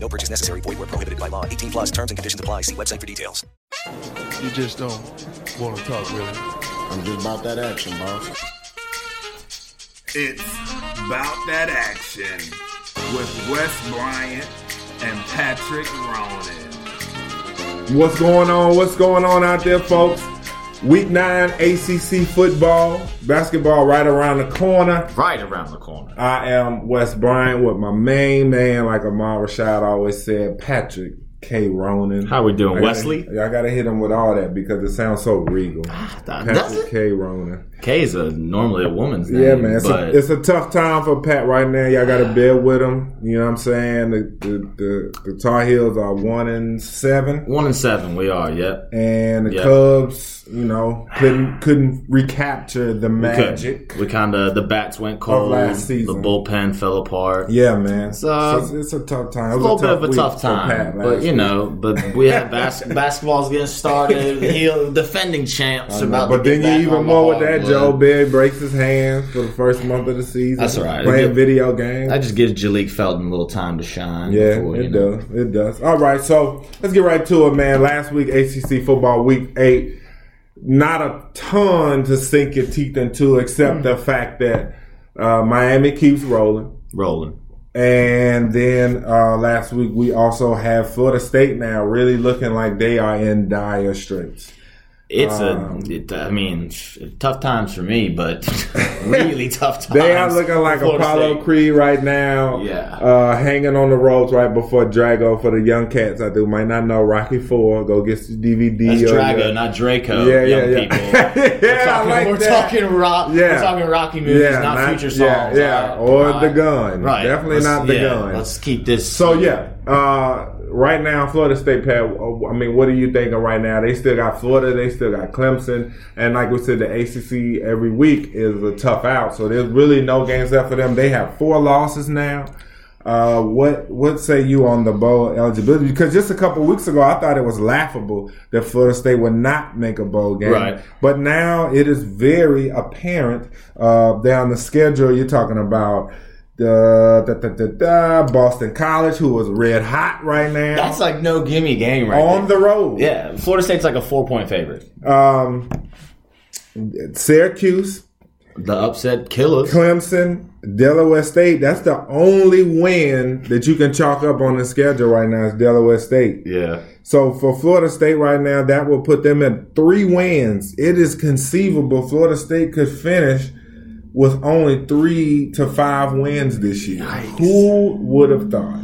No purchase necessary. Void where prohibited by law. 18 plus terms and conditions apply. See website for details. You just don't want to talk, really. I'm just about that action, boss. It's About That Action with Wes Bryant and Patrick Ronan. What's going on? What's going on out there, folks? Week nine ACC football, basketball right around the corner. Right around the corner. I am Wes Bryant with my main man, like Ahmad Rashad always said, Patrick K. Ronan. How we doing, I gotta- Wesley? I gotta hit him with all that because it sounds so regal. Ah, Does Patrick? K. Ronan. K is a, normally a woman's name. Yeah, man. It's a, it's a tough time for Pat right now. Y'all got to bear with him. You know what I'm saying? The, the, the, the Tar Heels are one and seven. one and seven we are. Yep. and the Yeah. Cubs, you know, couldn't couldn't recapture the magic. could- We kind of the bats went cold. last season. The bullpen fell apart. Yeah, man. So- it's, it's a tough time. It It's a was little bit of a tough time, Pat but you know, but we have bas- basketball's getting started. He'll defending champs about. But then you even more with that. Joel Berry breaks his hand for the first month of the season. That's all right. Playing video games. That just gives Jalek Felton a little time to shine. Yeah, before, it know. does. It does. All right, so let's get right to it, man. Last week, ACC football week eight. Not a ton to sink your teeth into, except the fact that uh, Miami keeps rolling. Rolling. And then uh, last week we also have Florida State now really looking like they are in dire straits. It's Um, a, it, I mean, tough times for me, but really tough times. They are looking like Apollo State. Creed right now. Yeah. Uh, hanging on the ropes right before Drago for the young cats out there might not know Rocky Four. Go get the DVD. That's Drago, the- not Draco. Yeah, yeah, young yeah. people. yeah, We're talking, like we're talking rock. Yeah. We're talking Rocky movies, not, future songs. Yeah, yeah. Uh, or uh, the gun. Right. Definitely Let's- not the yeah, gun. Let's keep this. So yeah, uh, right now Florida State, Pat. I mean, what are you thinking right now? They still got Florida, they still got Clemson, and like we said, the ACC every week is a tough out. So there's really no games left for them. They have four losses now. Uh, what what say you on the bowl eligibility? Because just a couple weeks ago, I thought it was laughable that Florida State would not make a bowl game. Right. But now it is very apparent uh, down the schedule. You're talking about da, da, da, da, Boston College, who was red hot right now That's like no gimme game right on there. the road. Yeah, Florida State's like a four point favorite. Um, Syracuse, The upset killers. Clemson, Delaware State. That's the only win that you can chalk up on the schedule right now is Delaware State. Yeah. So for Florida State right now, that will put them at three wins. It is conceivable Florida State could finish with only three to five wins this year. Who would have thought?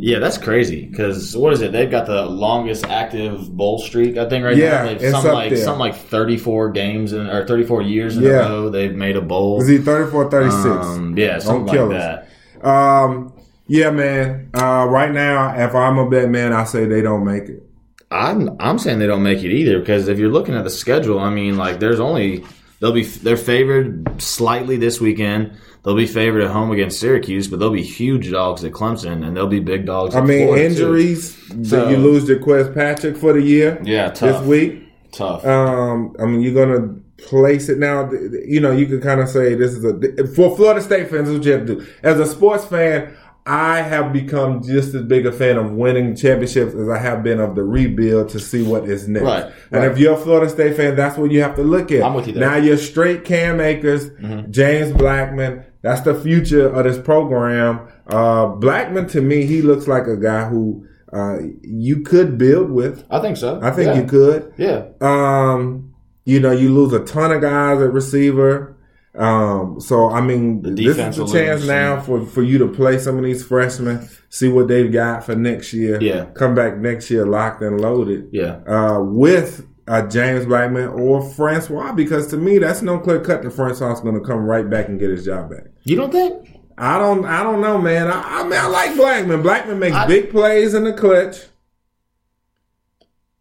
Yeah, that's crazy. Because what is it? They've got the longest active bowl streak, I think, right Yeah, now. They've it's something up like there. something like thirty four games in, or thirty four years in Yeah. a row. They've made a bowl. Is he 34 36? Um, yeah, something Don't kill like us. that. Um, yeah, man. Uh, right now, if I'm a bet man, I say they don't make it. I'm I'm saying they don't make it either because if you're looking at the schedule, I mean, like there's only they'll be they're favored slightly this weekend. They'll be favored at home against Syracuse, but they'll be huge dogs at Clemson, and they'll be big dogs. I mean, Florida, injuries. So- you lose Jaquez Patrick for the year Yeah, tough. this week. Tough. Um, I mean, you're gonna place it now. You know, you could kind of say this is a for Florida State fans. What you have to do as a sports fan. I have become just as big a fan of winning championships as I have been of the rebuild to see what is next. Right, And right. if you're a Florida State fan, that's what you have to look at. I'm with you there. Mm-hmm. Now you're straight Cam Akers, James Blackman. That's the future of this program. Uh, Blackman to me, he looks like a guy who uh, you could build with. I think so. I think yeah. you could. Yeah. Um, you know, you lose a ton of guys at receiver. Um, so I mean, this is the chance now for, for you to play some of these freshmen, see what they've got for next year. Yeah. Come back next year locked and loaded. Yeah. Uh, with uh, James Blackman or Francois, because to me, that's no clear cut that Francois is going to come right back and get his job back. You don't think? I don't, I don't know, man. I, I mean, I like Blackman. Blackman makes I- big plays in the clutch.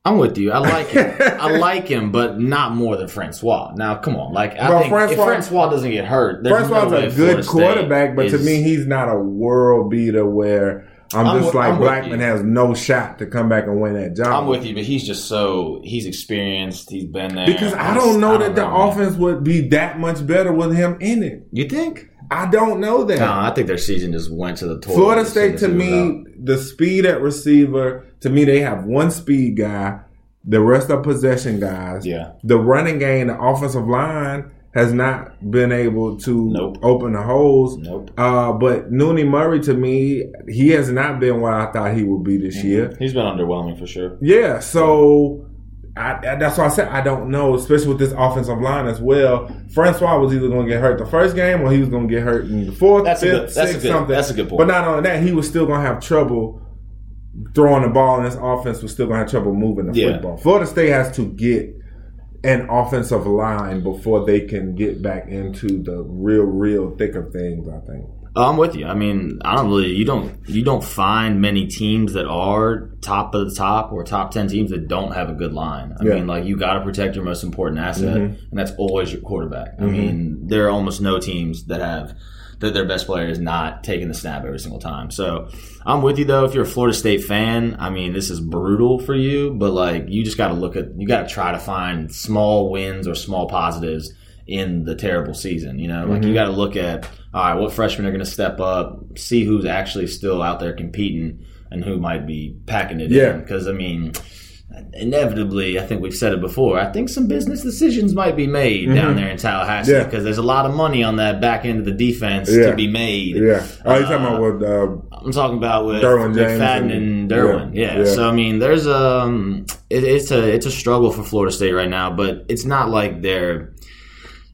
I'm with you. I like him. I like him, but not more than Francois. Now, come on. Like, I Well, think if Francois- Francois doesn't get hurt, there's Francois no way a good quarterback, but to me, he's not a world beater where I'm, I'm just with- like I'm Blackman has no shot to come back and win that job. I'm with you, but he's just so he's experienced. He's been there. Because I don't know I that the man. offense would be that much better with him in it. You think? I don't know that. No, I think their season just went to the toilet. Florida State to me, the speed at receiver, to me, they have one speed guy. The rest are possession guys. Yeah. The running game, the offensive line has not been able to Nope. open the holes. Nope. Uh, but Nooney Murray, to me, he has not been where I thought he would be this year. He's been underwhelming for sure. Yeah, so I, that's why I said I don't know, especially with this offensive line as well. Francois was either going to get hurt the first game or he was going to get hurt in the fourth, That's a fifth, good- that's a sixth, good- something. that's a good point. But not only that, he was still going to have trouble throwing the ball, and this offense was still going to have trouble moving the Yeah. football. Florida State has to get an offensive line before they can get back into the real, real thick of things. I think. Oh, I'm with you. I mean, I don't really you don't you don't find many teams that are top of the top or top ten teams that don't have a good line. I Yeah. mean, like you got to protect your most important asset, Mhm. and that's always your quarterback. I Mhm. mean, there are almost no teams that have that their best player is not taking the snap every single time. So I'm with you though. If you're a Florida State fan, I mean, this is brutal for you, but like you just got to look at you got to try to find small wins or small positives in the terrible season. You know, like Mm-hmm. you got to look at all right, what freshmen are going to step up, see who's actually still out there competing, and who might be packing it Yeah. in. Because I mean, inevitably, I think we've said it before. I think some business decisions might be made down there in Tallahassee Mm-hmm. Yeah. because there's a lot of money on that back end of the defense Yeah. to be made. Yeah. Oh, you talking Uh, about with uh, I'm talking about with Derwin James McFadden and- and Derwin. yeah, Yeah. yeah. So I mean, there's um, it, it's a it's a struggle for Florida State right now, but it's not like they're.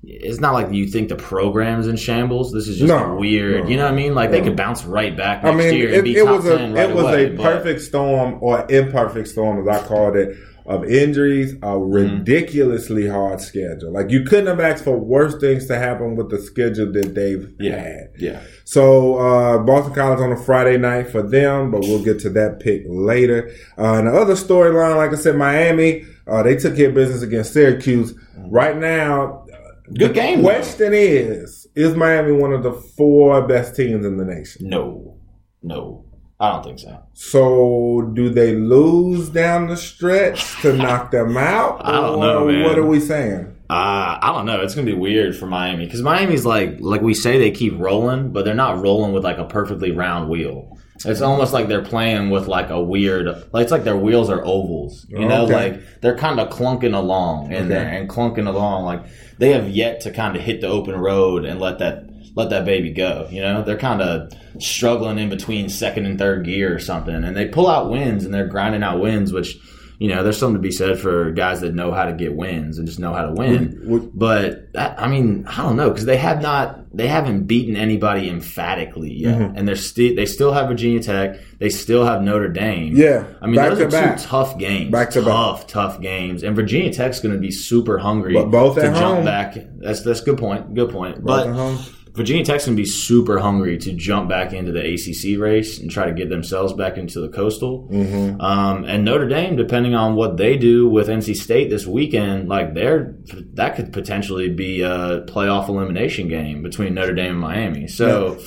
It's not like you think the program's in shambles. This is just No, weird. no, you know what I mean? Like they could bounce right back I next mean, year it, and be it top was a ten right it was away. a but- perfect storm or imperfect storm, as I called it, of injuries, a Mm-hmm. ridiculously hard schedule. Like you couldn't have asked for worse things to happen with the schedule that they've Yeah. had. Yeah. So uh, Boston College on a Friday night for them, but we'll get to that pick later. Uh, and the other storyline, like I said, Miami, uh, they took care of business against Syracuse. Right now, Good the game, though. Is: Is Miami one of the four best teams in the nation? No, no, I don't think so. So, do they lose down the stretch to knock them out? I don't know, man. What are we saying? Uh, I don't know. It's gonna be weird for Miami because Miami's like like we say they keep rolling, but they're not rolling with like a perfectly round wheel. It's almost like they're playing with like a weird, like it's like their wheels are ovals. You know, Okay. like they're kind of clunking along in Okay. there and clunking along. Like they have yet to kind of hit the open road and let that let that baby go. You know, they're kind of struggling in between second and third gear or something, and they pull out wins and they're grinding out wins, which. You know, there's something to be said for guys that know how to get wins and just know how to win. Would- But that, I mean, I don't know because they have not, they haven't beaten anybody emphatically yet, Mm-hmm. and they're still, they still have Virginia Tech, they still have Notre Dame. Yeah, I mean, those are back. two tough games, Back to back. tough, tough games, and Virginia Tech's going to be super hungry. But both to at jump home. back. That's that's good point. Good point. Both but. Virginia Tech's going to be super hungry to jump back into the ACC race and try to get themselves back into the Coastal. Mm-hmm. Um, and Notre Dame, depending on what they do with NC State this weekend, like they're that could potentially be a playoff elimination game between Notre Dame and Miami. So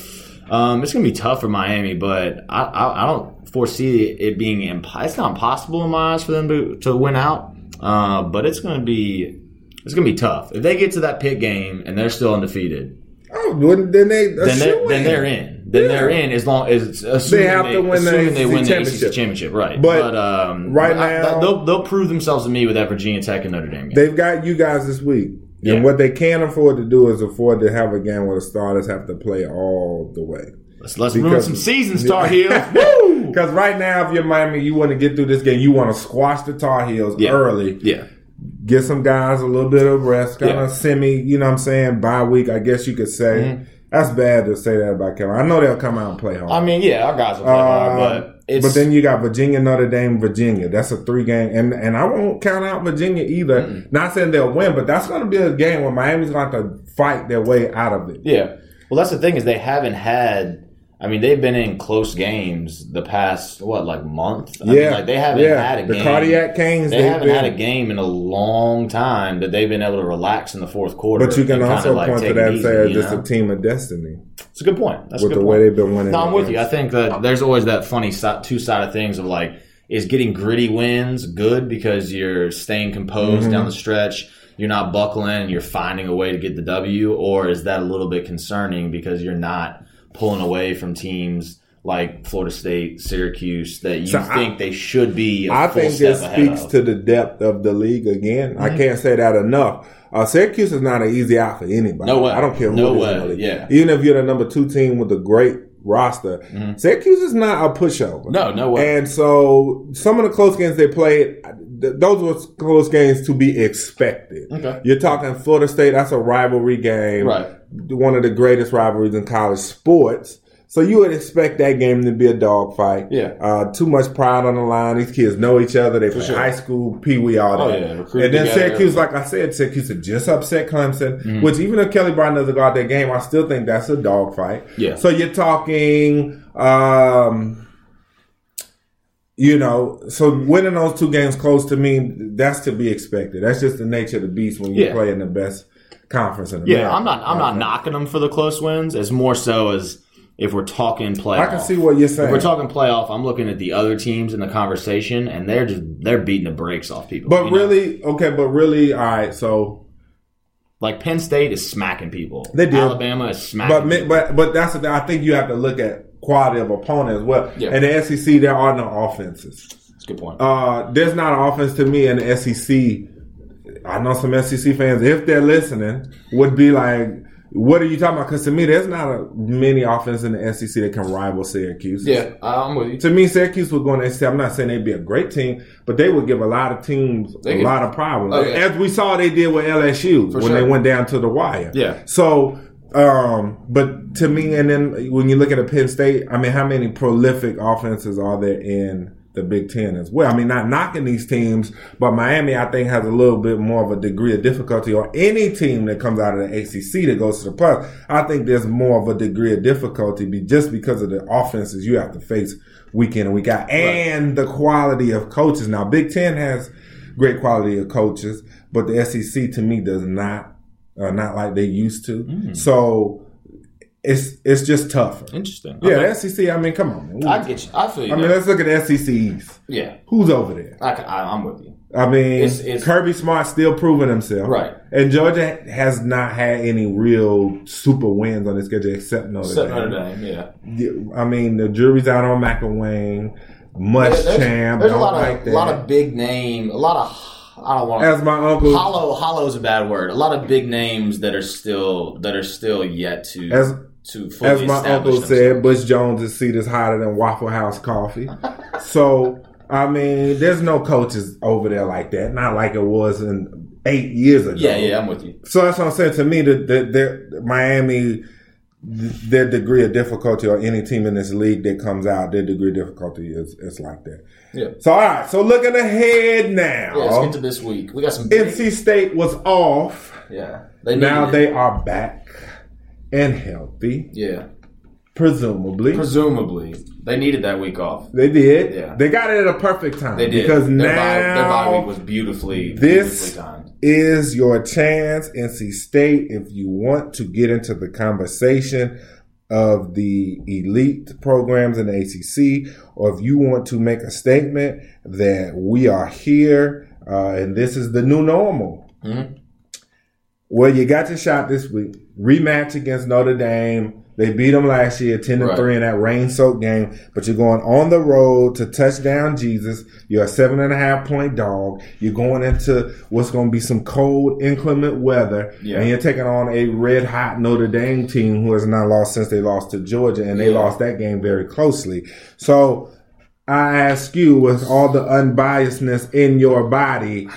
um, it's going to be tough for Miami, but I, I, I don't foresee it being imp- it's not impossible in my eyes for them to, to win out. Uh, but it's going to be it's going to be tough if they get to that Pitt game and they're still undefeated. Oh, then they Then they're, shoe-in. then they're in. Then Yeah. they're in as long as assuming They have to win the assuming they ACC win the championship. ACC championship, right? But um, right but I- now- they'll they'll prove themselves to me with that Virginia Tech and Notre Dame game. They've got you guys this week. Yeah. And what they can afford to do is afford to have a game where the starters have to play all the way. let's let's ruin because- some season start here. Because right now, if you're Miami, you want to get through this game. You want to squash the Tar Heels Yeah. early. yeah, Get some guys a little bit of rest, kind Yeah. of semi. You know what I'm saying? Bye week, I guess you could say. Mm-hmm. That's bad to say that about Carolina. I know they'll come out and play hard. I mean, yeah, our guys will play hard, Uh, but it's but then you got Virginia, Notre Dame, Virginia. That's a three game, and and I won't count out Virginia either. Not saying they'll win, but that's going to be a game where Miami's going to have to fight their way out of it. yeah. Well, that's the thing is they haven't had I mean, they've been in close games the past what, like month. I yeah, mean, like they haven't yeah. had a game. the game. cardiac canes. They haven't been- had a game in a long time that they've been able to relax in the fourth quarter. But you can also like, point to that and say it's just know? a team of destiny It's a good point. That's with a the good way they've been winning. No, I'm with you. I think that there's always that funny two side of things of like, is getting gritty wins good because you're staying composed Mm-hmm. down the stretch, you're not buckling, you're finding a way to get the W, or is that a little bit concerning because you're not pulling away from teams like Florida State, Syracuse that you So I- think they should be? a I full think step it ahead speaks of? to the depth of the league again. I can't say that enough. Uh, Syracuse is not an easy out for anybody. No way. I don't care who No it is way. in the league. Yeah. Even if you're the number two team with a great roster, Syracuse is not a pushover. No, no way. And so some of the close games they played, those were close games to be expected. Okay. You're talking Florida State, that's a rivalry game. Right. One of the greatest rivalries in college sports. So you would expect that game to be a dogfight. Yeah. Uh, too much pride on the line. These kids know each other. They play sure. high school, pee wee, all Oh, that. yeah, recruit and then Syracuse, like I said, Syracuse had just upset Clemson, Mm-hmm. which even if Kelly Bryant doesn't go out that game, I still think that's a dogfight. Yeah. So you're talking, um, you know, so winning those two games close to me, that's to be expected. That's just the nature of the beast when you Yeah. playing the best conference in Yeah, I'm not. I'm not knocking them for the close wins. As more so as if we're talking playoff. I can see what you're saying. If we're talking playoff, I'm looking at the other teams in the conversation, and they're just they're beating the brakes off people. but you know? really, okay, but really, all right, so. like Penn State is smacking people. They do. Alabama is smacking. But people. but but that's the thing. I think you have to look at quality of opponent as well. Yeah. In the SEC, there are no offenses. That's a good point. Uh, there's not an offense to me in the SEC. I know some SEC fans, if they're listening, would be like, "What are you talking about?" Because to me, there's not a many offense in the SEC that can rival Syracuse. yeah, I'm with you. To me, Syracuse would go in the SEC. I'm not saying they'd be a great team, but they would give a lot of teams They a could- lot of problems. Oh, yeah. As we saw they did with LSU when sure. they went down to the wire. Yeah. So, um, but to me, and then when you look at a Penn State, I mean, how many prolific offenses are there in the Big Ten as well? I mean, not knocking these teams, but Miami, I think, has a little bit more of a degree of difficulty, or any team that comes out of the ACC that goes to the plus. I think there's more of a degree of difficulty be, just because of the offenses you have to face week in and week out, and the quality of coaches. Now, Big Ten has great quality of coaches, but the SEC to me does not uh, not like they used to. Mm. So it's it's just tougher. Interesting. Yeah, Okay. the SEC. I mean, come on. Man. I get you. I feel you. I mean, let's look at the SEC East. yeah, Who's over there? I, I, I'm with you. I mean, It's- it's- Kirby Smart still proving himself, Right. And Georgia has not had any real super wins on the schedule except Notre Except Dame. Notre Dame. Yeah. I mean, the jury's out on McElwain, There- Muschamp. there's, there's a lot like of that. lot of big name, a lot of I don't want As my uncle, hollow. Hollow is a bad word. A lot of big names that are still that are still yet to as to fully as my uncle said, Butch Jones' seat is hotter than Waffle House coffee. so I mean, there's no coaches over there like that. Not like it was in eight years ago. Yeah, yeah, I'm with you. So that's what I'm saying. To me, the, the, the Miami, their degree of difficulty, or any team in this league that comes out, their degree of difficulty is is like that. Yeah. So all right. So looking ahead now, Yeah, let's get to this week. We got some. Big, NC State was off. yeah, they Now they are back and healthy, yeah, presumably. presumably they needed that week off. they did. Yeah. They got it at a perfect time. They did because their now bye, their bye week was beautifully this beautifully timed. is your chance, NC State, if you want to get into the conversation of the elite programs in the ACC, or if you want to make a statement that we are here uh, and this is the new normal. Mhm. Well, you got your shot this week. Rematch against Notre Dame. They beat them last year, ten to three in that rain-soaked game. But you're going on the road to touchdown Jesus. You're a seven and a half point dog. You're going into what's going to be some cold, inclement weather, Yeah. and you're taking on a red-hot Notre Dame team who has not lost since they lost to Georgia, and they Yeah. lost that game very closely. So. I ask you, with all the unbiasedness in your body,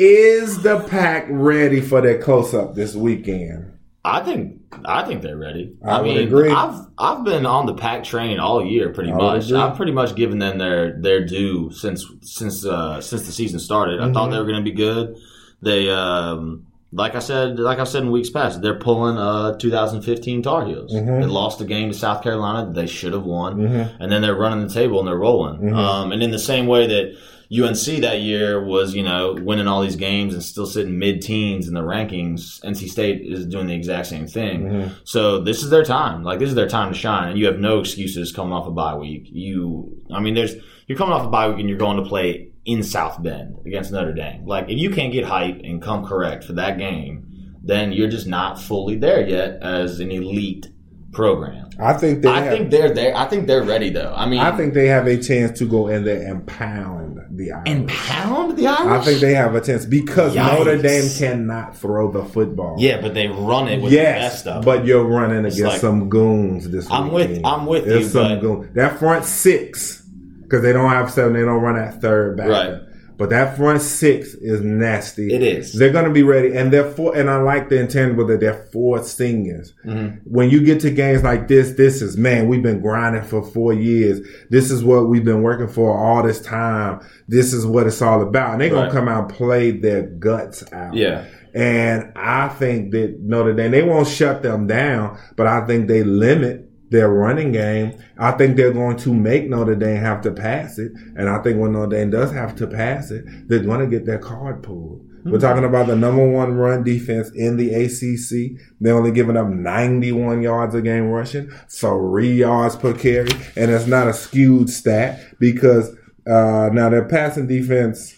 is the pack ready for their close up this weekend? I think I think they're ready. I I, would mean, agree. I've I've been on the pack train all year, pretty I much. agree. I've pretty much given them their their due since since uh, since the season started. I Mm-hmm. thought they were going to be good. They um, like I said, like I said in weeks past, they're pulling uh 2015 Tar Heels. Mhm. They lost a game to South Carolina that they should have won, Mhm. and then they're running the table and they're rolling. Mhm. Um, and in the same way that UNC that year was, you know, winning all these games and still sitting mid-teens in the rankings, NC State is doing the exact same thing. Mhm. So this is their time. Like this is their time to shine, and you have no excuses coming off a bye week. You, I mean, there's you're coming off a bye week and you're going to play in South Bend against Notre Dame. Like if you can't get hype and come correct for that game, then you're just not fully there yet as an elite program. I think they. I have, think they're there. I think they're ready though. I mean, I think they have a chance to go in there and pound the Irish. and pound the Irish. I think they have a chance because Yikes. Notre Dame cannot throw the football. yeah, but they run it with the yes, best of. but you're running against like- some goons this I'm with- weekend. I'm with There's you, some but- goons. That front six, because they don't have seven, they don't run that third back. Right. But that front six is nasty. It is. They're going to be ready, and they're four. And I like the intangible that they're four singers. Mm-hmm. When you get to games like this, this is man. We've been grinding for four years. This is what we've been working for all this time. This is what it's all about, and they're Right. gonna come out and play their guts out. Yeah. And I think that Notre Dame, they won't shut them down, but I think they limit their running game. I think they're going to make Notre Dame have to pass it. And I think when Notre Dame does have to pass it, they're going to get their card pulled. We're talking about the number one run defense in the ACC. They're only giving up 91 yards a game rushing, three yards per carry. And it's not a skewed stat because uh, now their passing defense,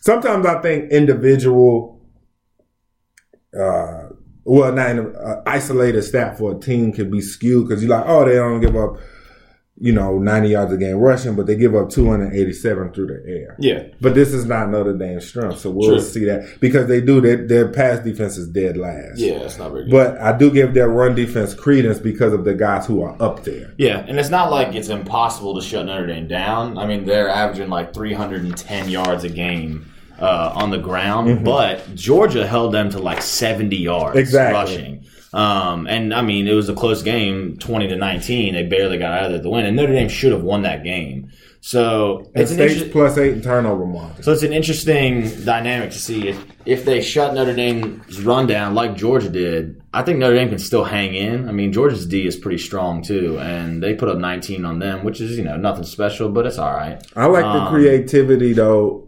sometimes I think individual uh, well, not in a uh, isolated stat for a team can be skewed because you're like, oh, they don't give up, you know, 90 yards a game rushing, but they give up 287 through the air. Yeah. But this is not Notre Dame's strength, so we'll True. see that because they do their, their pass defense is dead last. Yeah, it's not very good. But I do give their run defense credence because of the guys who are up there. Yeah, and it's not like it's impossible to shut Notre Dame down. I mean, they're averaging like 310 yards a game uh, on the ground, Mm-hmm. but Georgia held them to like 70 yards Exactly. rushing. Um, and I mean, it was a close game, 20 to 19. They barely got out of to win, and Notre Dame should have won that game. So And it's State's interest- plus eight in turnover margin. so it's an interesting dynamic to see if, if they shut Notre Dame's run down like Georgia did. I think Notre Dame can still hang in. I mean, Georgia's D is pretty strong too, and they put up 19 on them, which is you know nothing special, but it's all right. I like the Um, creativity though,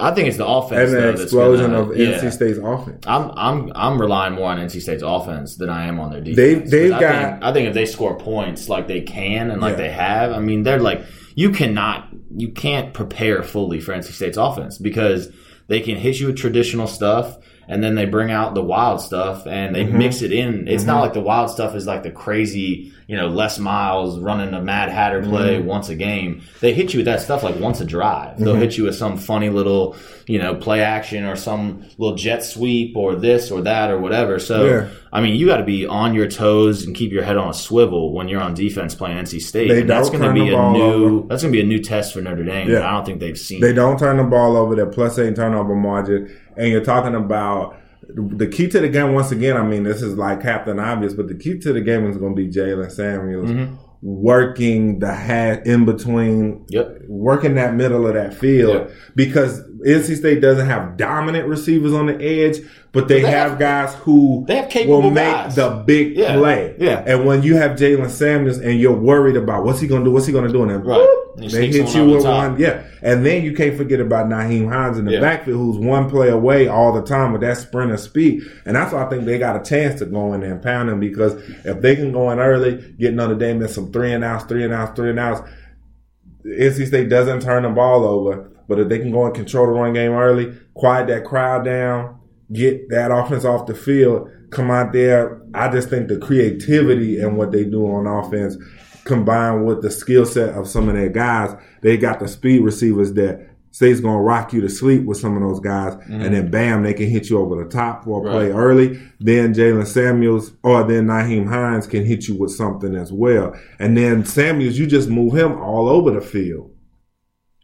I think it's the offense and the though, that's explosion gonna- of yeah. NC State's offense. I'm I'm I'm relying more on NC State's offense than I am on their defense. They've- they've I got- Think, I think if they score points like they can and like Yeah. they have, I mean, they're like you cannot you can't prepare fully for NC State's offense because they can hit you with traditional stuff and then they bring out the wild stuff and they Mm-hmm. mix it in. It's not like the wild stuff is like the crazy, you know, Les Miles running a Mad Hatter play Mm-hmm. once a game. They hit you with that stuff like once a drive. They'll hit you with some funny little, you know, play action or some little jet sweep or this or that or whatever. So, Yeah. I mean, you got to be on your toes and keep your head on a swivel when you're on defense playing NC State. They and that's don't going to turn be the a ball new. over. That's going to be a new test for Notre Dame. Yeah. I don't think they've seen. They don't turn the ball over. They're plus eight turnover margin. And you're talking about the key to the game, once again, I mean, this is like Captain Obvious, but the key to the game is going to be Jaylen Samuels Mm-hmm. working the hat in between, Yep. working that middle of that field Yep. because NC State doesn't have dominant receivers on the edge, but they, they have, have- guys who they have capable will make guys. the big Yeah. play. Yeah. And when you have Jaylen Samuels and you're worried about what's he going to do, what's he going to do, and then Right. whoop, they hit you with one, yeah. And then you can't forget about Nyheim Hines in the Yeah. backfield, who's one play away all the time with that sprinter speed. And that's why I think they got a chance to go in there and pound him because if they can go in early, get Notre Dame in some three and outs, three and outs, three and outs, NC State doesn't turn the ball over. But if they can go and control the run game early, quiet that crowd down, get that offense off the field, come out there. I just think the creativity and what they do on offense combined with the skill set of some of their guys, they got the speed receivers that State's gonna rock you to sleep with some of those guys, and mm-hmm. then bam, they can hit you over the top for a play early. Then Jaylen Samuels or then Nyheim Hines can hit you with something as well. And then Samuels, you just move him all over the field.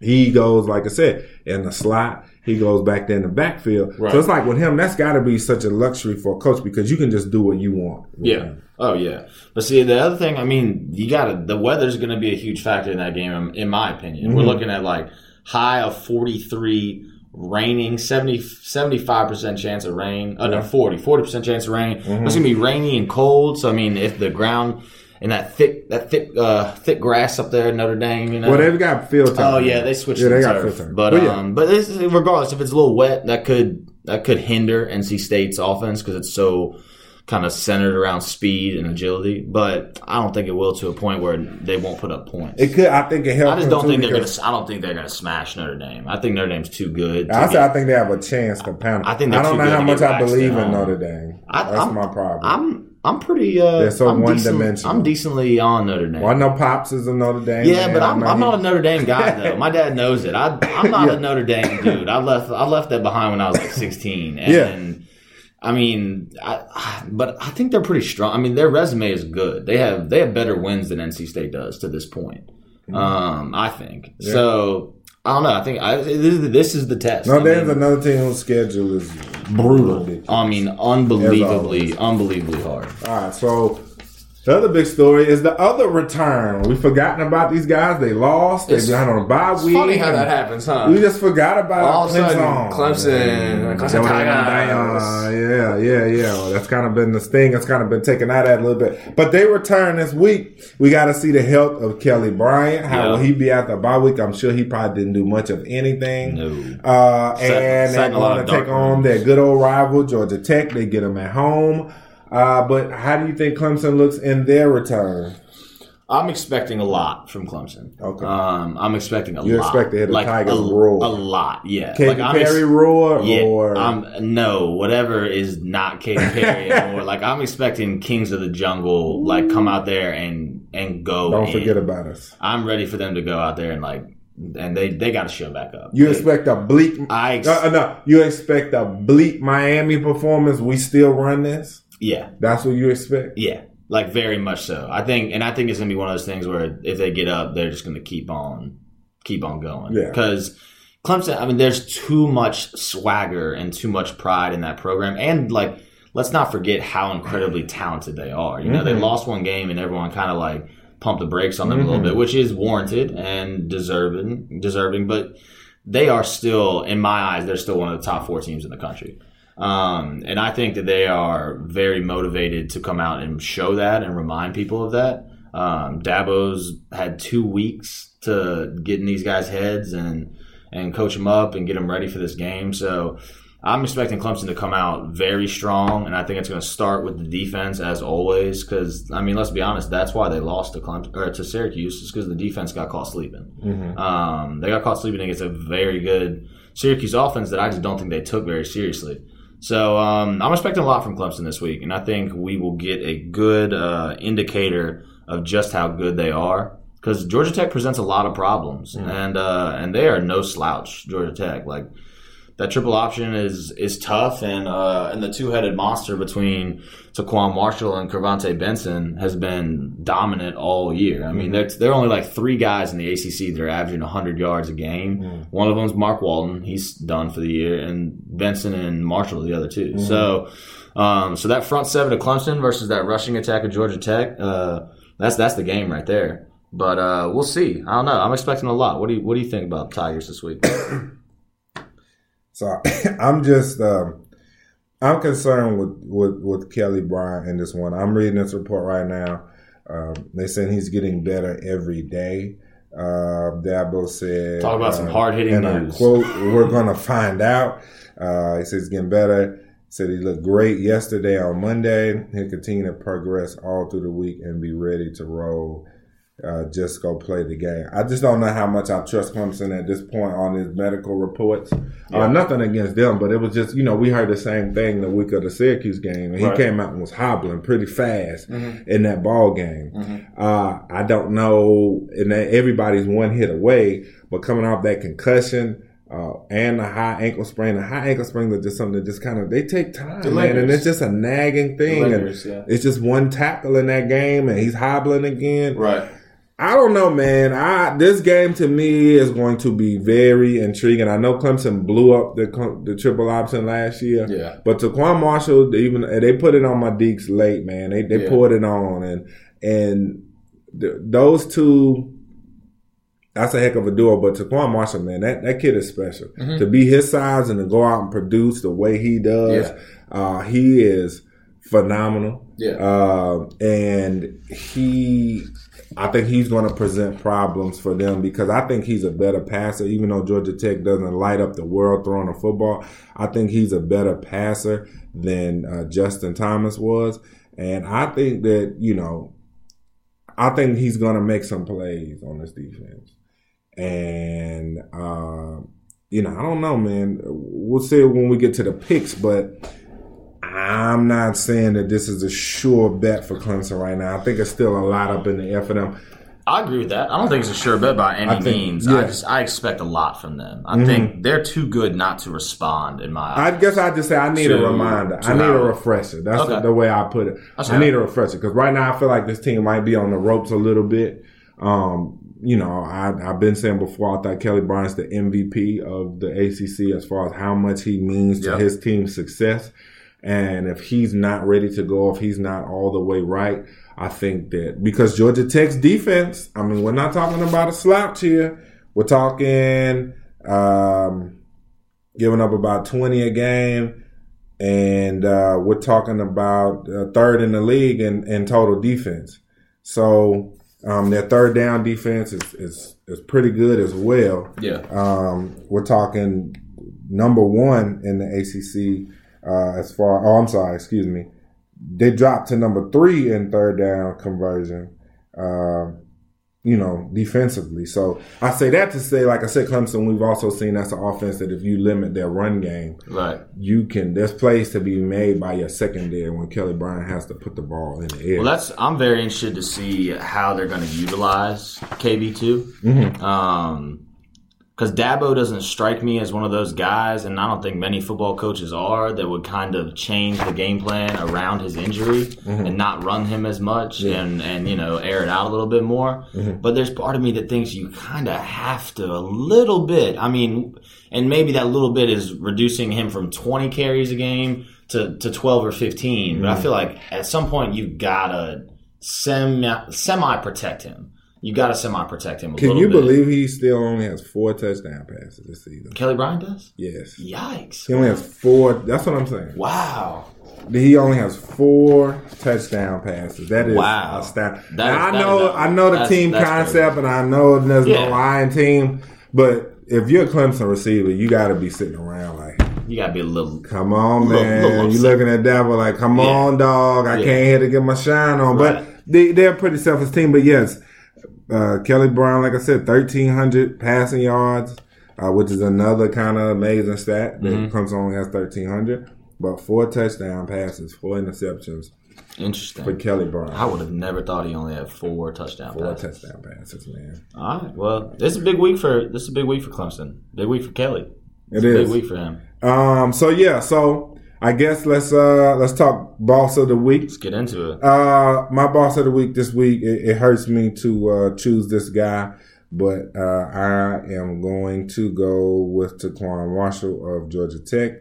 He goes, like I said, in the slot. He goes back there in the backfield. Right. So it's like with him, that's got to be such a luxury for a coach because you can just do what you want. Yeah. Oh yeah. But see, the other thing, I mean, you got to the weather's going to be a huge factor in that game, in- my opinion. We're Mhm. looking at like high of forty three raining 70 75 percent chance of rain. Uh, no, 40 40 percent chance of rain. It's gonna be rainy and cold. So I mean, if the ground and that thick that thick uh, thick grass up there in Notre Dame, you know. Well, they've got field time. Oh yeah, they switched Yeah, to they the got turf. field time. But But yeah. um, but this, is- regardless, if it's a little wet, that could that could hinder NC State's offense because it's so kind of centered around speed and agility. But I don't think it will to a point where they won't put up points. It could. I think it helps. I just don't think they're gonna. I don't think they're gonna smash Notre Dame. I think Notre Dame's too good. to I say get- I think they have a chance to pound. I think I don't know how much I believe in. Notre Dame. I- That's I'm- my problem. I'm I'm pretty. Uh, They're so I'm decent- one-dimensional. I'm decently on Notre Dame. well, I know Pops is a Notre Dame. Yeah, man. but I'm, I'm not a Notre Dame guy though. My dad knows it. I, I'm not Yeah. a Notre Dame dude. I left I left that behind when I was like 16. And Yeah. I mean, I, but I think they're pretty strong. I mean, their resume is good. They have they have better wins than NC State does to this point. Um, I think Mm-hmm. Yeah. so. I don't know. I think I, this, is- this is the test. No, I there's mean, another team whose schedule is brutal. ridiculous. I mean, unbelievably, unbelievably hard. All right, so the other big story is the other return. We've forgotten about these guys. They lost. They've It's- been on a bye It's week. funny how that happens, huh? We just forgot about All of a sudden, Clemson. Clemson, Clemson. Uh, yeah, yeah, yeah. Well, that's kind of been the sting. That's kind of been taken out of that a little bit. But they return this week. We got to see the health of Kelly Bryant. How Yeah. will he be after bye week? I'm sure he probably didn't do much of anything. No. Uh, and they're in a lot going to take on their good old rival, Georgia Tech. They get them at home. Uh, but how do you think Clemson looks in their return? I'm expecting a lot from Clemson. Okay. Um, I'm expecting a You lot. You expect to the like Tigers a, roar. A lot, yeah. Katy like, I'm ex- Perry roar yeah, or I'm no whatever is not Katy Perry anymore. Like I'm expecting Kings of the Jungle like come out there and and go. don't forget about us. I'm ready for them to go out there and like and they they got to show back up. You They- expect a bleak I ex- Uh, uh, no, you expect a bleak Miami performance. We still run this. Yeah That's what you expect. yeah like very much so. I think and I think it's gonna be one of those things where if they get up, they're just gonna keep on keep on going. Yeah. because. Clemson, I mean, there's too much swagger and too much pride in that program. And, like, let's not forget how incredibly talented they are. You know, they Mhm. lost one game and everyone kind of, like, pumped the brakes on them a little Mhm. bit, which is warranted and deserving, deserving. But they are still, in my eyes, they're still one of the top four teams in the country. Um, and I think that they are very motivated to come out and show that and remind people of that. Um, Dabo's had two weeks to get in these guys' heads and and coach them up and get them ready for this game. So I'm expecting Clemson to come out very strong, and I think it's going to start with the defense as always. Because I mean, let's be honest, that's why they lost to Clemson or to Syracuse, is because the defense got caught sleeping. Mm-hmm. Um, they got caught sleeping against a very good Syracuse offense that I just don't think they took very seriously. So um, I'm expecting a lot from Clemson this week, and I think we will get a good uh, indicator of just how good they are. Because Georgia Tech presents a lot of problems, and uh, and they are no slouch. Georgia Tech, like that triple option is is tough, and uh, and the two headed monster between TaQuon Marshall and KirVonte Benson has been dominant all year. I mean, there's there are only like three guys in the ACC that are averaging 100 yards a game. One of them is Mark Walton; he's done for the year, and Benson and Marshall are the other 2 So, um, so that front seven of Clemson versus that rushing attack of Georgia Tech, uh, that's that's the game right there. But uh, we'll see. I don't know. I'm expecting a lot. What do you What do you think about Tigers this week? So I'm just um, I'm concerned with, with with Kelly Bryant in this one. I'm reading this report right now. Um, they saying he's getting better every day. Uh, Dabo said, Talk about some uh, hard-hitting and I news. quote, "We're gonna find out." Uh, he says he's getting better. Said he looked great yesterday on Monday. He'll continue to progress all through the week and be ready to roll. Uh, just go play the game. I just don't know how much I trust Clemson at this point on his medical reports. Uh, nothing against them, but it was just you know we heard the same thing the week of the Syracuse game, and he came out and was hobbling pretty fast in that ball game. Uh, I don't know, and everybody's one hit away, but coming off that concussion. Uh, and the high ankle sprain. The high ankle sprain is just something that just kind of they take time, It man, and it's just a nagging thing. and yeah. It's just one tackle in that game, and he's hobbling again. right. I don't know, man. I this game to me is going to be very intriguing. I know Clemson blew up the the triple option last year, Yeah. But TaQuon Marshall, they even they put it on my Deacs late, man. They they Yeah. poured it on, and and th- those two that's a heck of a duo. But TaQuon Marshall, man, that, that kid is special. Mm-hmm. To be his size and to go out and produce the way he does, Yeah. uh, he is phenomenal. Yeah. Uh, and he, I think he's going to present problems for them because I think he's a better passer. Even though Georgia Tech doesn't light up the world throwing a football, I think he's a better passer than uh, Justin Thomas was. And I think that, you know, I think he's going to make some plays on this defense. And, uh, you know, I don't know, man. We'll see when we get to the picks, but I'm not saying that this is a sure bet for Clemson right now. I think it's still a lot up in the air for them. I agree with that. I don't think it's a sure bet by any I think- means. yeah. I just I expect a lot from them. I think they're too good not to respond. In my I guess I just say I need To- a reminder. I need a refresher. That's Okay. the, the way I put it. I need a refresher because right now I feel like this team might be on the ropes a little bit. Um, you know, I, I've been saying before I thought Kelly Bryant's the MVP of the ACC as far as how much he means to his team's success. And if he's not ready to go, if he's not all the way right, I think that because Georgia Tech's defense, I mean, we're not talking about a slouch here. We're talking um, giving up about 20 a game. And uh, we're talking about uh, third in the league in, in total defense. So um, their third down defense is, is, is pretty good as well. yeah, Um, we're talking number one in the ACC uh, as far. Oh, I'm sorry, excuse me. They dropped to number three in third down conversion. Uh, you know, defensively. So I say that to say, like I said, Clemson. We've also seen that's an offense that if you limit their run game, right. you can. There's plays to be made by your secondary when Kelly Bryant has to put the ball in the air. Well, that's I'm very interested to see how they're going to utilize KB 2 Mm-hmm. Um, because Dabo doesn't strike me as one of those guys, and I don't think many football coaches are that would kind of change the game plan around his injury Mm-hmm. and not run him as much and and you know air it out a little bit more. Mm-hmm. But there's part of me that thinks you kind of have to a little bit. I mean, and maybe that little bit is reducing him from 20 carries a game to to 12 or 15. But Mm-hmm. I feel like at some point you've gotta semi semi protect him. You got to semi protect him a Can you bit. believe he still only has four touchdown passes this season? Kelly Bryant does? Yes. Yikes! He only has four. That's what I'm saying. Wow. He only has four touchdown passes. That is Wow. astounding. That Now, is- I know, is- I know the that's- team that's concept, and I know there's Yeah. no lying team. But if you're a Clemson receiver, you got to be sitting around like, You got to be a little. come on, Little- man. little you looking at Dabo like, come Yeah. on, dog. I Yeah. can't hit to get my shine on. Right. But they, they're a pretty selfless team. But yes, uh, Kelly Brown, like I said, 1,300 passing yards, uh, which is another kind of amazing stat that Mm-hmm. Clemson only has 1,300. But four touchdown passes, four interceptions Interesting. for Kelly Brown. I would have never thought he only had four touchdown Four passes. touchdown passes, man. All right. Well, this is a big week for this is a big week for Clemson. Big week for Kelly. It It's a is. big week for him. Um. So yeah. So I guess let's uh let's talk boss of the week. Let's get into it. Uh, my boss of the week this week. It, it hurts me to uh, choose this guy, but uh, I am going to go with TaQuon Marshall of Georgia Tech.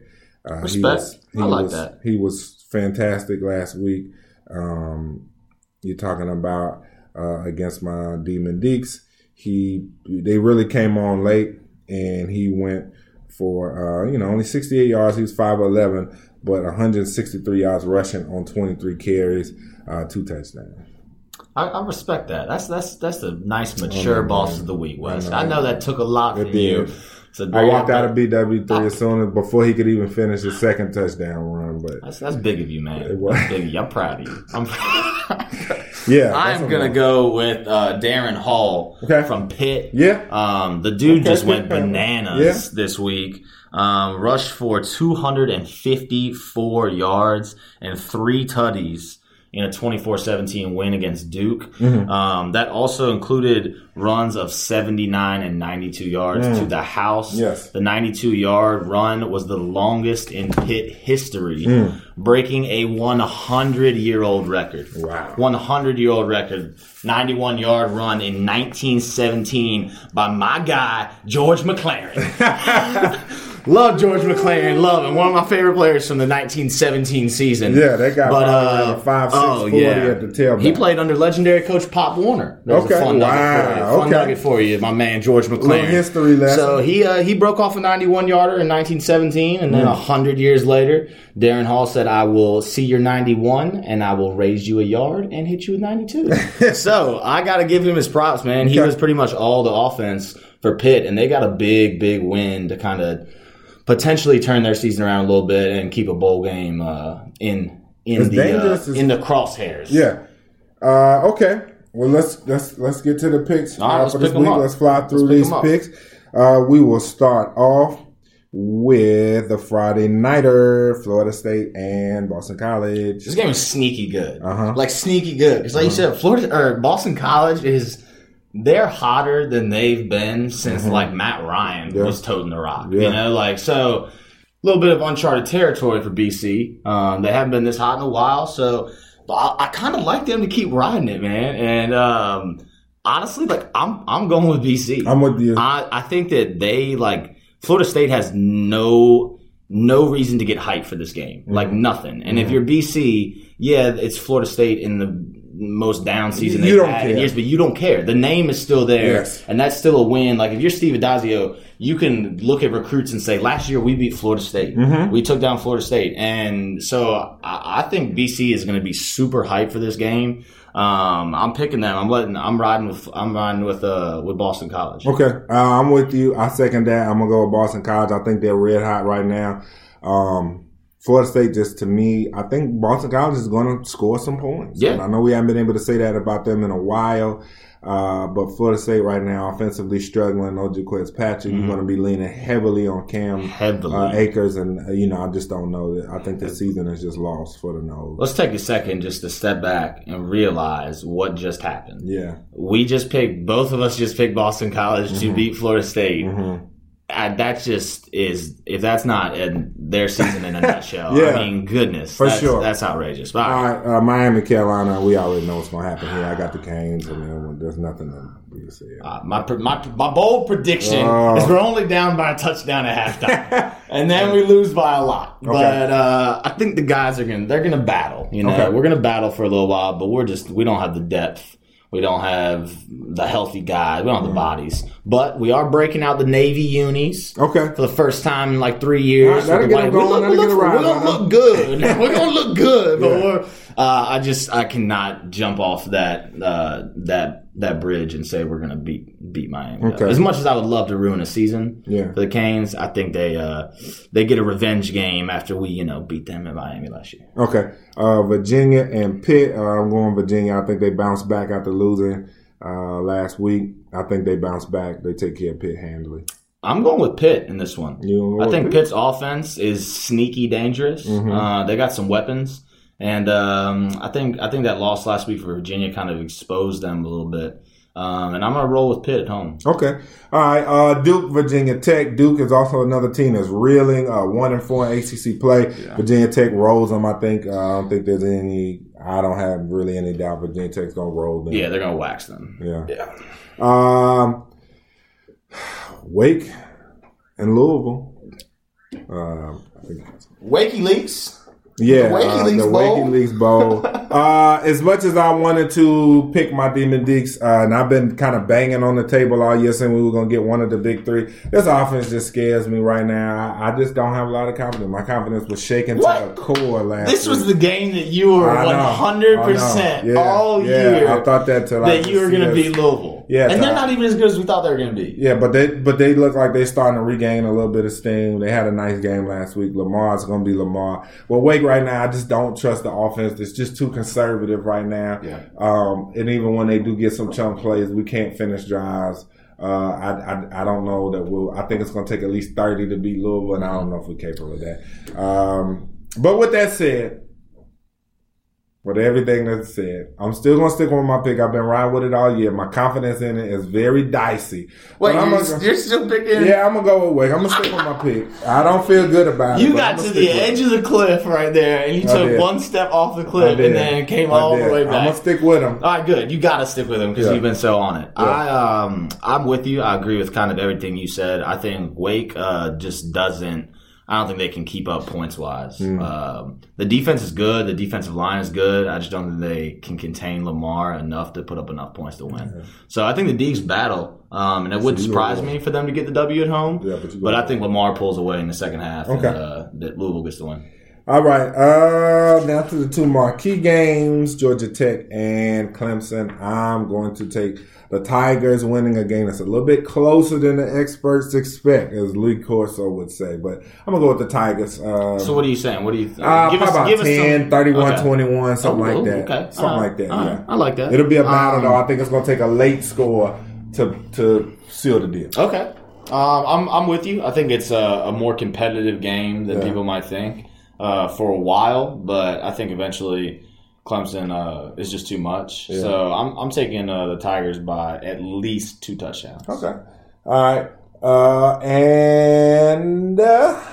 Uh, he Respect. was- he I like was- that. He was fantastic last week. Um, you're talking about uh, against my Demon Deacs. He they really came on late, and he went for uh, you know only 68 yards. He was 5'11", but 163 yards rushing on 23 carries, uh, two touchdowns. I, I respect that. That's that's that's the nice mature know, boss of the week, Wes. I know. I know that took a lot It from you. did. to I walked out of BW three as soon as before he could even finish his second touchdown run. But That's that's big of you, man. It was. Big of you. I'm proud of you. I'm yeah, I'm gonna a- go with uh, Darrin Hall Okay. from Pitt. Yeah. Um, the dude Okay. just went bananas Yeah. this week. Um, rushed for 254 yards and three tutties in a 24-17 win against Duke. Mm-hmm. Um, that also included runs of 79 and 92 yards to the house. Mm. Yes. The 92 yard run was the longest in Pitt history, Mm. breaking a 100 year old record. Wow. 100 year old record. 91 yard run in 1917 by my guy, George McLaren. Love George McLaren, love him. One of my favorite players from the 1917 season. Yeah, they got But, uh, five, six, oh, 40 yeah. at the tailback. He played under legendary coach Pop Warner. There's Okay, a fun nugget wow, for you. Fun okay. nugget for you, my man George McLaren. Little history lesson. So he uh, he broke off a 91 yarder in 1917, and then Mm. a hundred years later, Darrin Hall said, "I will see your 91, and I will raise you a yard and hit you with 92." so I got to give him his props, man. He Okay. was pretty much all the offense for Pitt, and they got a big, big win to kind of potentially turn their season around a little bit and keep a bowl game uh, in in It's the uh, as- in the crosshairs. Yeah. Uh, okay. Well, let's let's let's get to the picks right, uh, let's for this week. Let's fly through Let's pick these picks. Uh, we will start off with the Friday nighter, Florida State and Boston College. This game is sneaky good. Uh-huh. Like sneaky good. Because like you said, Florida or Boston College is they're hotter than they've been since like Matt Ryan Mm-hmm. Yeah. was toting the rock. Yeah. You know, like so a little bit of uncharted territory for BC. Um, they haven't been this hot in a while, so but I, I kind of like them to keep riding it, man. And um, honestly, like I'm I'm going with BC. I'm with you. I, I think that they like Florida State has no no reason to get hyped for this game, Mm-hmm. like nothing. And if you're BC, yeah, it's Florida State in the most down season You they've don't had in care. years, but you don't care. The name is still there, Yes. and that's still a win. Like if you're Steve Addazio, you can look at recruits and say, last year we beat Florida State, Mm-hmm. we took down Florida State, and so I, I think BC is going to be super hyped for this game. Um, I'm picking them. I'm letting. I'm riding with. I'm riding with. Uh, with Boston College. Okay, uh, I'm with you. I second that. I'm gonna go with Boston College. I think they're red hot right now. Um, Florida State, just to me, I think Boston College is going to score some points. Yeah. And I know we haven't been able to say that about them in a while. Uh, but Florida State right now offensively struggling. OJ Patrick, you're going to be leaning heavily on Cam Mm-hmm. Heavily. uh, Akers, and uh, you know I just don't know. I think the season is just lost for the Noles. Let's take a second just to step back and realize what just happened. Yeah, We just picked, both of us just picked Boston College Mm-hmm. to beat Florida State. Uh, that just is, if that's not in their season in a nutshell, Yeah. I mean, goodness. For that's, sure. That's outrageous. All right. uh, Miami, Carolina. We already know what's going to happen here. I got the Canes, and then there's nothing to be said. Uh, my, my my bold prediction Oh. is we're only down by a touchdown at halftime, and then we lose by a lot. But uh, I think the guys are gonna they're gonna battle. You know, Okay. we're gonna battle for a little while, but we're just we don't have the depth. We don't have the healthy guys. We don't have the bodies. But we are breaking out the Navy unis Okay. for the first time in like three years. Right, that'll With the get white- them we going, look- that'll we get look- it right, We're gonna look good. we're gonna look good, but Yeah. we're, uh, I just I cannot jump off that uh, that that bridge and say we're gonna beat beat Miami. Okay. As much as I would love to ruin a season Yeah. for the Canes, I think they uh, they get a revenge game after we you know beat them in Miami last year. Okay. Uh, Virginia and Pitt. Uh, I'm going Virginia. I think they bounce back after losing uh, last week. I think they bounce back. They take care of Pitt handily. I'm going with Pitt in this one. You gonna go I think Pitt? Mm-hmm. Pitt's offense is sneaky dangerous. Uh, they got some weapons, and um, I think I think that loss last week for Virginia kind of exposed them a little bit. Um, and I'm gonna roll with Pitt at home. Okay. All right. Uh, Duke, Virginia Tech. Duke is also another team that's reeling. Uh, one and four in ACC play. Virginia Tech rolls them. I think. Uh, I don't think there's any. I don't have really any doubt Virginia Tech's gonna roll them. Yeah, they're gonna wax them. Yeah. Yeah. Um, Wake and Louisville. Um, I think WikiLeaks. Yeah, The uh, WikiLeaks the Bowl. WikiLeaks Bowl. uh, as much as I wanted to pick my Demon Deacs, uh, and I've been kind of banging on the table all year saying we were going to get one of the big three, this offense just scares me right now. I, I just don't have a lot of confidence. My confidence was shaken What? to the core last This was the game that you were one hundred percent Yeah, all yeah, year I thought that till I that you were gonna be beat Louisville. Yeah, and they're not even as good as we thought they were gonna be. Yeah, but they but they look like they're starting to regain a little bit of steam. They had a nice game last week. Lamar's going to be Lamar. Well, Wake right now, I just don't trust the offense. It's just too conservative right now. Yeah. Um, and even when they do get some chunk plays, we can't finish drives. Uh, I, I I don't know that we'll. I think it's going to take at least thirty to beat Louisville, and I don't know if we're capable of that. Um, but with that said, with everything that's said, I'm still gonna stick with my pick. I've been riding with it all year. My confidence in it is very dicey. Wait, I'm you're, gonna- you're still picking? yeah, I'm gonna go with Wake. I'm gonna stick with my pick. I don't feel good about it. You got I'ma the edge of the cliff right there, and you took did. one step off the cliff, and then came I all the way back. I'm gonna stick with him. All right, good. You got to stick with him because Yeah. you've been so on it. Yeah. I um, I'm with you. I agree with kind of everything you said. I think Wake uh, just doesn't. I don't think they can keep up points wise. Hmm. Um, the defense is good. The defensive line is good. I just don't think they can contain Lamar enough to put up enough points to win. So I think the Deacs battle, um, and it wouldn't surprise me for them to get the W at home. Yeah, but but I think Lamar pulls away in the second half, Okay. and uh, that Louisville gets the win. All right. Uh, now to the two marquee games: Georgia Tech and Clemson. I'm going to take the Tigers winning a game that's a little bit closer than the experts expect, as Lee Corso would say. But I'm gonna go with the Tigers. Uh, So what are you saying? What do you think? uh, probably about 10, some- 31, Okay. 21, something Oh, like that. okay. Something right. like that. All yeah. right. I like that. It'll be a battle, Um, though. I think it's going to take a late score to to seal the deal. Okay. Um, I'm I'm with you. I think it's a, a more competitive game than Yeah. people might think uh, for a while, but I think eventually Clemson uh, is just too much. Yeah. So I'm I'm taking uh, the Tigers by at least two touchdowns. Okay. All right. Uh, and uh,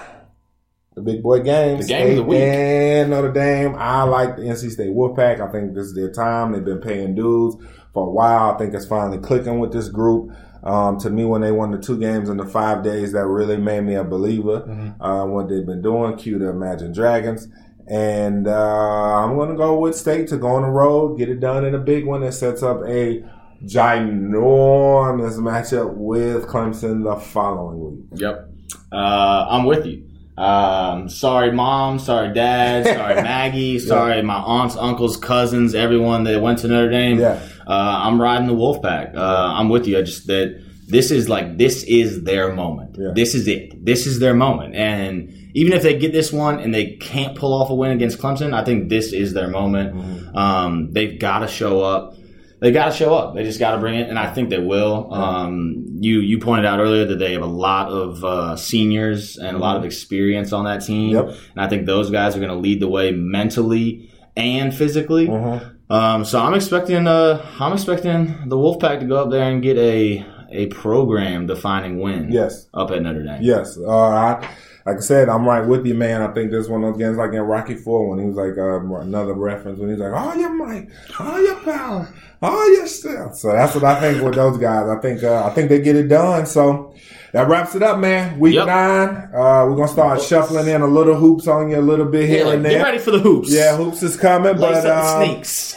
the big boy game. The game of the week. And Notre Dame. I like the NC State Wolfpack. I think this is their time. They've been paying dues for a while. I think it's finally clicking with this group. Um, to me, when they won the two games in the five days, that really made me a believer. Mm-hmm. Uh, what they've been doing. Cue the Imagine Dragons. And uh, I'm going to go with State to go on the road, get it done in a big one that sets up a ginormous matchup with Clemson the following week. Yep. Uh, I'm with you. Um, sorry, mom. Sorry, dad. Sorry, Maggie. Sorry, my aunts, uncles, cousins, everyone that went to Notre Dame. Yeah. Uh, I'm riding the Wolfpack. Uh, I'm with you. I just that this is like this is their moment. Yeah. This is it. This is their moment. And even if they get this one and they can't pull off a win against Clemson, I think this is their moment. Mm-hmm. Um, they've got to show up. They got to show up. They just got to bring it, and I think they will. Um, you you pointed out earlier that they have a lot of uh, seniors and a lot of experience on that team, Yep. and I think those guys are going to lead the way mentally and physically. Mm-hmm. Um, so I'm expecting uh, I'm expecting the Wolfpack to go up there and get a a program defining win. Yes. up at Notre Dame. Yes. Uh, I, like I said, I'm right with you, man. I think this one of those games like in Rocky Four when he was like uh, another reference when he's like, "All your might, all your power, all your strength." So that's what I think with those guys. I think uh, I think they get it done. So that wraps it up, man. Week Yep. nine. Uh, we're gonna start shuffling in a little hoops on you a little bit here Yeah, and get there. ready for the hoops. Yeah, hoops is coming, lace but um, sneaks.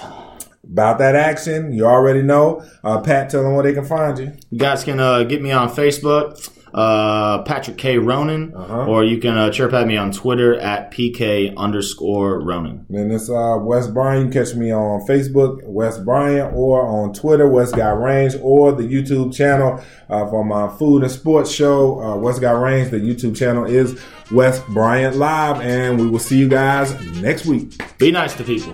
about that action, you already know. Uh, Pat, tell them where they can find you. You guys can uh, get me on Facebook, uh, Patrick K. Ronan, Uh-huh. or you can uh, chirp at me on Twitter at PK underscore Ronan. And it's uh, Wes Bryan. You can catch me on Facebook, Wes Bryan, or on Twitter, West Guy Range, or the YouTube channel uh, for my food and sports show, uh, West Guy Range. The YouTube channel is West Bryant Live, and we will see you guys next week. Be nice to people.